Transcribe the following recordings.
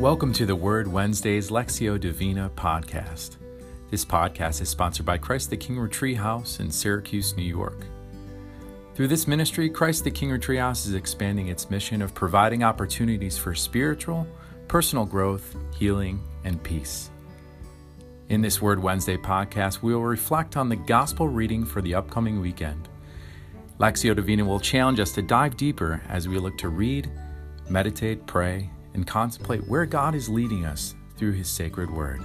Welcome to the Word Wednesdays Lectio Divina podcast. This podcast is sponsored by Christ the King Retreat House in Syracuse, New York. Through this ministry, Christ the King Retreat House is expanding its mission of providing opportunities for spiritual, personal growth, healing, and peace. In this Word Wednesday podcast, we will reflect on the gospel reading for the upcoming weekend. Lectio Divina will challenge us to dive deeper as we look to read, meditate, pray, and contemplate where God is leading us through His sacred word.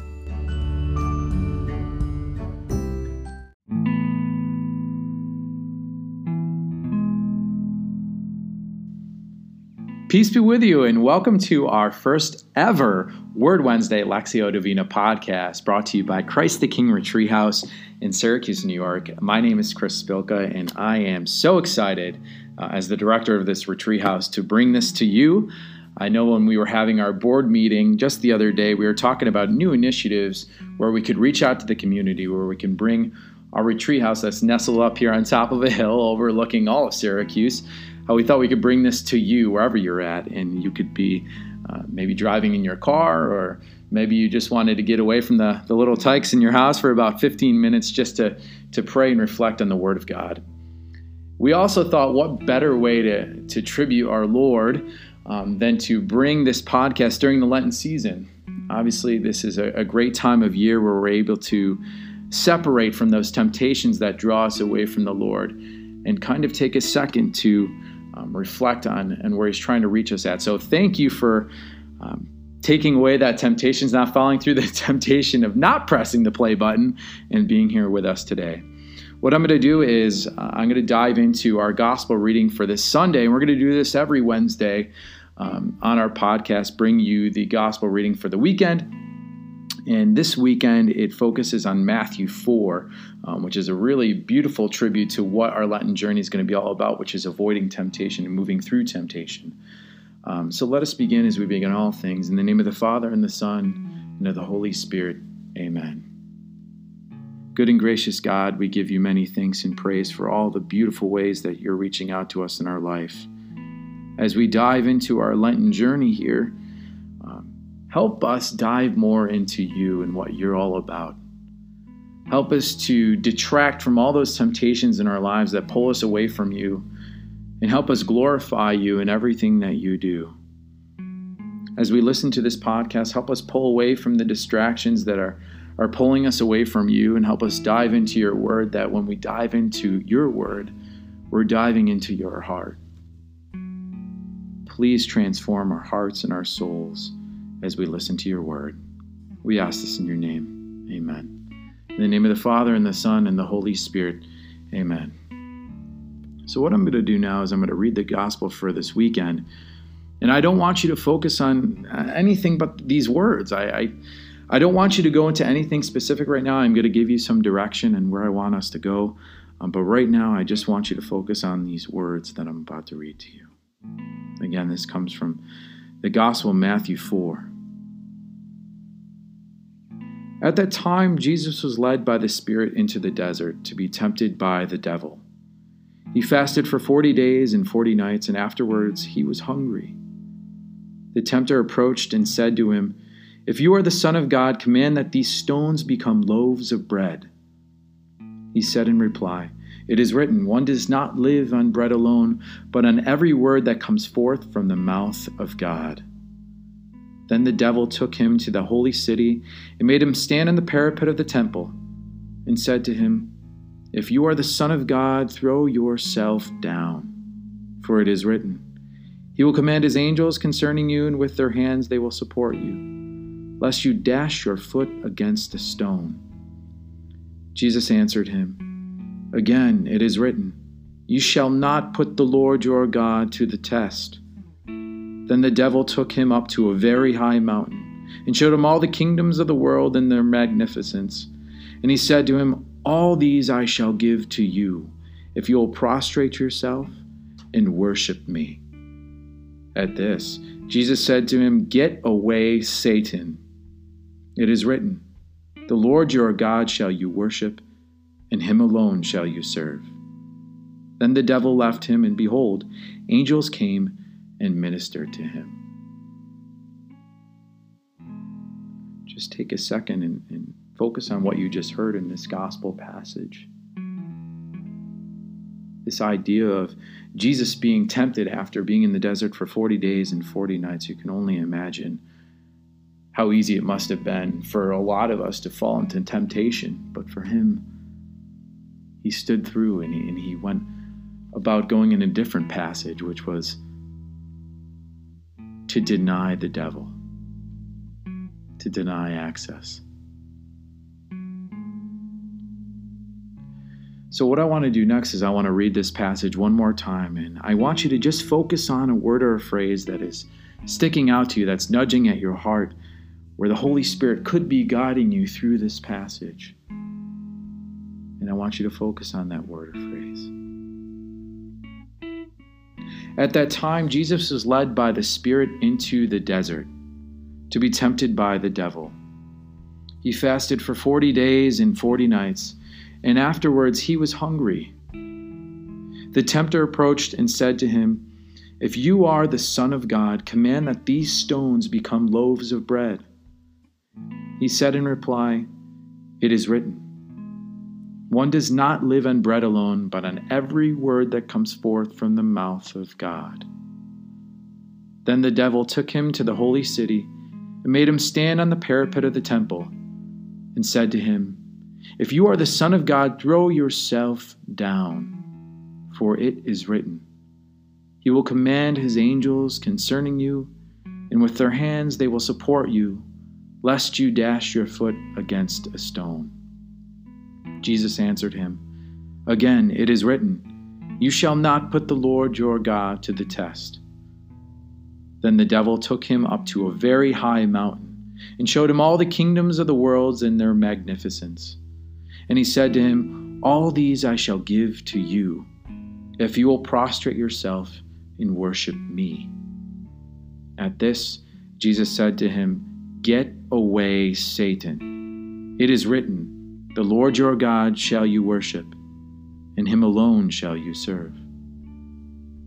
Peace be with you, and welcome to our first ever Word Wednesday Lectio Divina podcast brought to you by Christ the King Retreat House in Syracuse, New York. My name is Chris Spilka, and I am so excited uh, as the director of this retreat house to bring this to you. I know when we were having our board meeting just the other day, we were talking about new initiatives where we could reach out to the community, where we can bring our retreat house that's nestled up here on top of a hill overlooking all of Syracuse. How we thought we could bring this to you wherever you're at, and you could be uh, maybe driving in your car, or maybe you just wanted to get away from the, the little tykes in your house for about 15 minutes just to, to pray and reflect on the Word of God. We also thought, what better way to, to tribute our Lord um, than to bring this podcast during the Lenten season. Obviously, this is a, a great time of year where we're able to separate from those temptations that draw us away from the Lord and kind of take a second to um, reflect on and where He's trying to reach us at. So, thank you for um, taking away that temptations, not falling through the temptation of not pressing the play button and being here with us today. What I'm going to do is uh, I'm going to dive into our gospel reading for this Sunday, and we're going to do this every Wednesday um, on our podcast, bring you the gospel reading for the weekend. And this weekend, it focuses on Matthew 4, um, which is a really beautiful tribute to what our Latin journey is going to be all about, which is avoiding temptation and moving through temptation. Um, so let us begin as we begin all things. In the name of the Father, and the Son, and of the Holy Spirit. Amen. Good and gracious God, we give you many thanks and praise for all the beautiful ways that you're reaching out to us in our life. As we dive into our Lenten journey here, um, help us dive more into you and what you're all about. Help us to detract from all those temptations in our lives that pull us away from you, and help us glorify you in everything that you do. As we listen to this podcast, help us pull away from the distractions that are are pulling us away from you and help us dive into your word. That when we dive into your word, we're diving into your heart. Please transform our hearts and our souls as we listen to your word. We ask this in your name. Amen. In the name of the Father, and the Son, and the Holy Spirit. Amen. So, what I'm going to do now is I'm going to read the gospel for this weekend. And I don't want you to focus on anything but these words. I, I I don't want you to go into anything specific right now. I'm going to give you some direction and where I want us to go. Um, but right now, I just want you to focus on these words that I'm about to read to you. Again, this comes from the Gospel of Matthew 4. At that time, Jesus was led by the Spirit into the desert to be tempted by the devil. He fasted for 40 days and 40 nights, and afterwards he was hungry. The tempter approached and said to him, if you are the Son of God, command that these stones become loaves of bread. He said in reply, It is written, One does not live on bread alone, but on every word that comes forth from the mouth of God. Then the devil took him to the holy city and made him stand on the parapet of the temple, and said to him, If you are the Son of God, throw yourself down. For it is written, He will command His angels concerning you, and with their hands they will support you lest you dash your foot against a stone. Jesus answered him, Again, it is written, You shall not put the Lord your God to the test. Then the devil took him up to a very high mountain, and showed him all the kingdoms of the world and their magnificence. And he said to him, All these I shall give to you, if you will prostrate yourself and worship me. At this, Jesus said to him, Get away, Satan. It is written, The Lord your God shall you worship, and him alone shall you serve. Then the devil left him, and behold, angels came and ministered to him. just take a second and, and focus on what you just heard in this gospel passage. This idea of Jesus being tempted after being in the desert for 40 days and 40 nights, you can only imagine how easy it must have been for a lot of us to fall into temptation. But for him, he stood through and he, and he went about going in a different passage, which was to deny the devil, to deny access. So, what I want to do next is I want to read this passage one more time, and I want you to just focus on a word or a phrase that is sticking out to you, that's nudging at your heart, where the Holy Spirit could be guiding you through this passage. Want you to focus on that word or phrase. At that time, Jesus was led by the Spirit into the desert to be tempted by the devil. He fasted for 40 days and 40 nights and afterwards he was hungry. The tempter approached and said to him, If you are the Son of God, command that these stones become loaves of bread. He said in reply, It is written, One does not live on bread alone, but on every word that comes forth from the mouth of God. Then the devil took him to the holy city and made him stand on the parapet of the temple and said to him, if you are the Son of God, throw yourself down, for it is written, He will command His angels concerning you, and with their hands they will support you, lest you dash your foot against a stone. Jesus answered him, Again, it is written, You shall not put the Lord your God to the test. Then the devil took him up to a very high mountain, and showed him all the kingdoms of the world and their magnificence and he said to him, All these I shall give to you, if you will prostrate yourself and worship me. At this, Jesus said to him, Get away, Satan. It is written, The Lord your God shall you worship, and him alone shall you serve.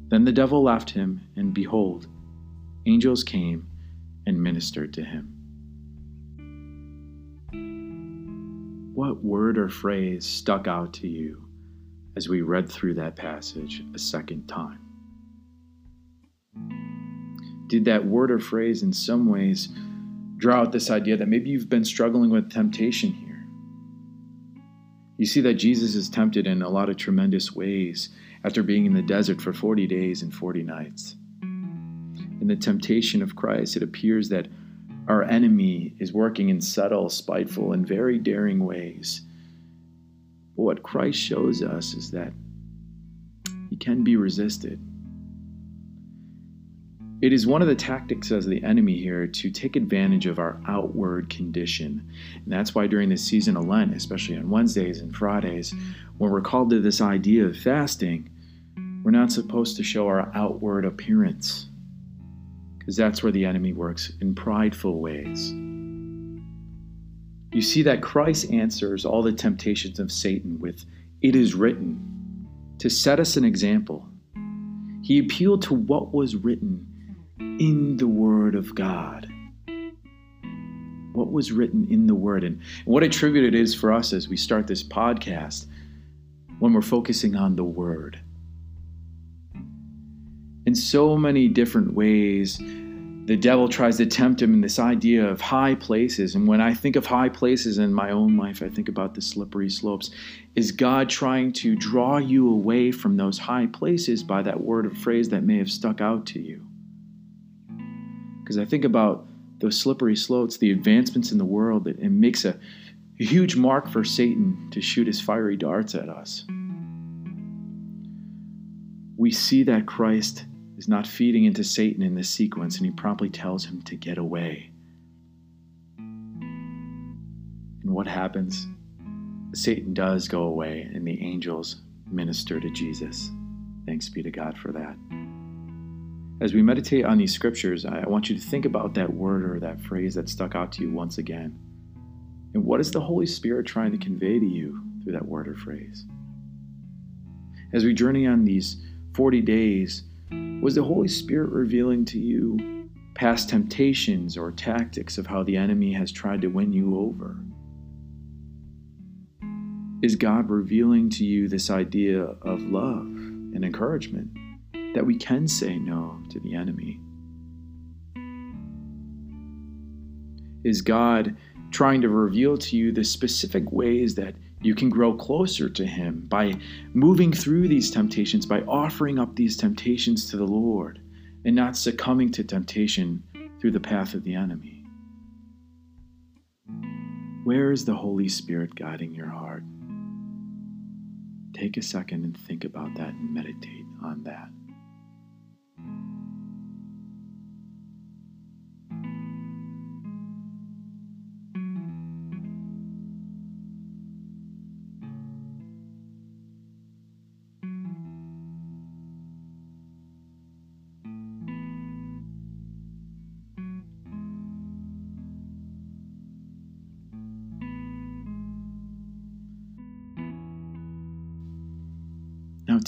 Then the devil left him, and behold, angels came and ministered to him. What word or phrase stuck out to you as we read through that passage a second time? Did that word or phrase in some ways draw out this idea that maybe you've been struggling with temptation? You see that Jesus is tempted in a lot of tremendous ways after being in the desert for 40 days and 40 nights. In the temptation of Christ, it appears that our enemy is working in subtle, spiteful, and very daring ways. But what Christ shows us is that he can be resisted. It is one of the tactics of the enemy here to take advantage of our outward condition. And that's why during this season of Lent, especially on Wednesdays and Fridays, when we're called to this idea of fasting, we're not supposed to show our outward appearance because that's where the enemy works in prideful ways. You see that Christ answers all the temptations of Satan with, It is written, to set us an example. He appealed to what was written in the Word of God. What was written in the Word, and what a tribute it is for us as we start this podcast when we're focusing on the Word in so many different ways. The devil tries to tempt him in this idea of high places. And when I think of high places in my own life, I think about the slippery slopes. Is God trying to draw you away from those high places by that word or phrase that may have stuck out to you? Because I think about those slippery slopes, the advancements in the world, it, it makes a, a huge mark for Satan to shoot his fiery darts at us. We see that Christ is not feeding into Satan in this sequence, and he promptly tells him to get away. And what happens? Satan does go away, and the angels minister to Jesus. Thanks be to God for that. As we meditate on these scriptures, I want you to think about that word or that phrase that stuck out to you once again. And what is the Holy Spirit trying to convey to you through that word or phrase? As we journey on these 40 days, was the Holy Spirit revealing to you past temptations or tactics of how the enemy has tried to win you over? Is God revealing to you this idea of love and encouragement that we can say no to the enemy? Is God trying to reveal to you the specific ways that you can grow closer to Him by moving through these temptations, by offering up these temptations to the Lord, and not succumbing to temptation through the path of the enemy? Where is the Holy Spirit guiding your heart? Take a second and think about that and meditate on that.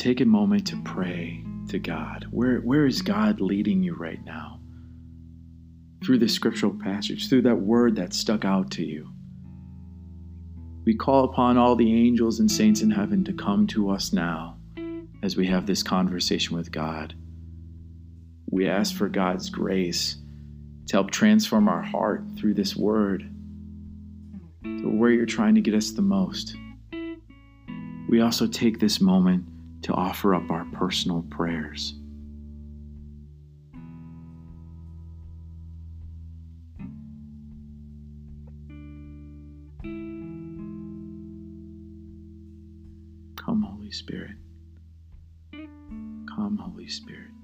Take a moment to pray to God. Where, where is God leading you right now? Through the scriptural passage, through that word that stuck out to you. We call upon all the angels and saints in heaven to come to us now as we have this conversation with God. We ask for God's grace to help transform our heart through this word to where you're trying to get us the most. We also take this moment to offer up our personal prayers. Come, Holy Spirit. Come, Holy Spirit.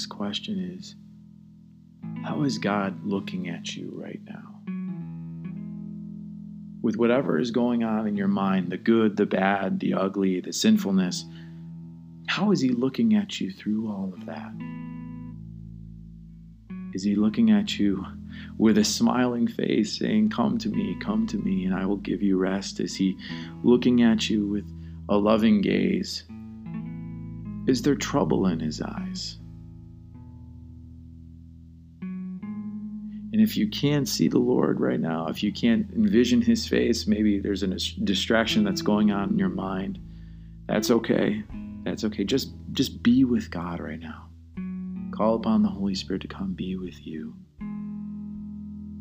Next question is How is God looking at you right now? With whatever is going on in your mind the good, the bad, the ugly, the sinfulness how is He looking at you through all of that? Is He looking at you with a smiling face saying, Come to me, come to me, and I will give you rest? Is He looking at you with a loving gaze? Is there trouble in His eyes? And if you can't see the Lord right now, if you can't envision His face, maybe there's a distraction that's going on in your mind, that's okay. That's okay. Just just be with God right now. Call upon the Holy Spirit to come be with you.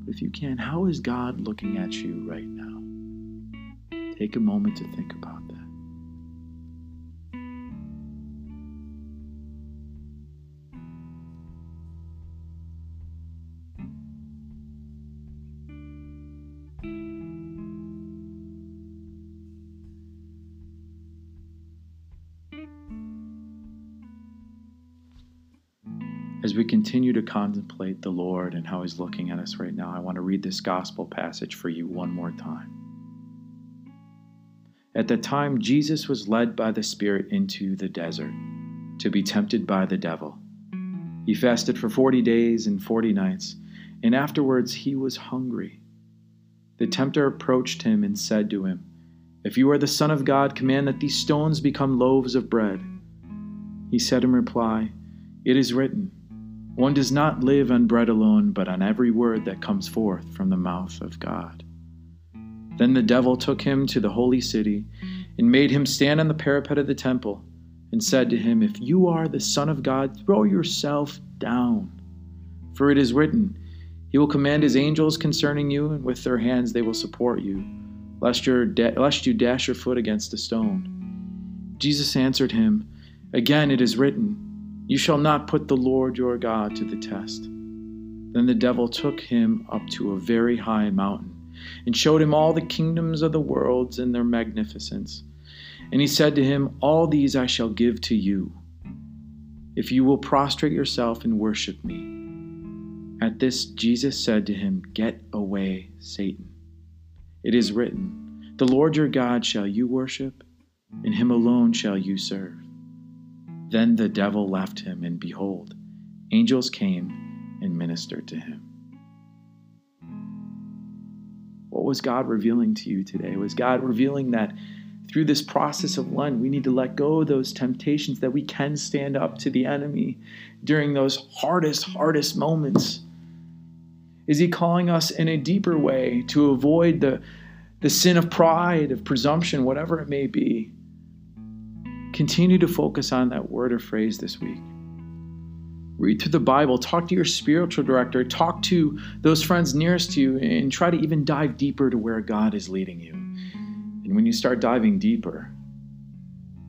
If you can, how is God looking at you right now? Take a moment to think about As we continue to contemplate the Lord and how He's looking at us right now, I want to read this gospel passage for you one more time. At the time, Jesus was led by the Spirit into the desert to be tempted by the devil. He fasted for 40 days and 40 nights, and afterwards he was hungry. The tempter approached him and said to him, If you are the Son of God, command that these stones become loaves of bread. He said in reply, It is written, one does not live on bread alone, but on every word that comes forth from the mouth of God. Then the devil took him to the holy city and made him stand on the parapet of the temple and said to him, If you are the Son of God, throw yourself down. For it is written, He will command His angels concerning you, and with their hands they will support you, lest, da- lest you dash your foot against a stone. Jesus answered him, Again it is written, you shall not put the Lord your God to the test. Then the devil took him up to a very high mountain and showed him all the kingdoms of the world and their magnificence. And he said to him, All these I shall give to you, if you will prostrate yourself and worship me. At this, Jesus said to him, Get away, Satan. It is written, The Lord your God shall you worship, and him alone shall you serve. Then the devil left him, and behold, angels came and ministered to him. What was God revealing to you today? Was God revealing that through this process of Lent, we need to let go of those temptations that we can stand up to the enemy during those hardest, hardest moments? Is He calling us in a deeper way to avoid the, the sin of pride, of presumption, whatever it may be? Continue to focus on that word or phrase this week. Read through the Bible, talk to your spiritual director, talk to those friends nearest to you, and try to even dive deeper to where God is leading you. And when you start diving deeper,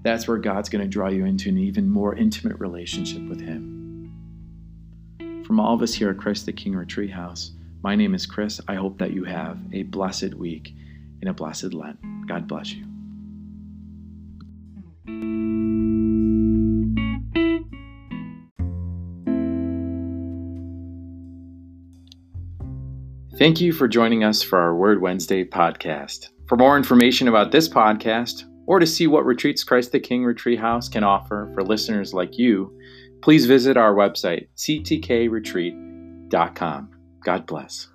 that's where God's going to draw you into an even more intimate relationship with Him. From all of us here at Christ the King Retreat House, my name is Chris. I hope that you have a blessed week and a blessed Lent. God bless you. Thank you for joining us for our Word Wednesday podcast. For more information about this podcast, or to see what retreats Christ the King Retreat House can offer for listeners like you, please visit our website, ctkretreat.com. God bless.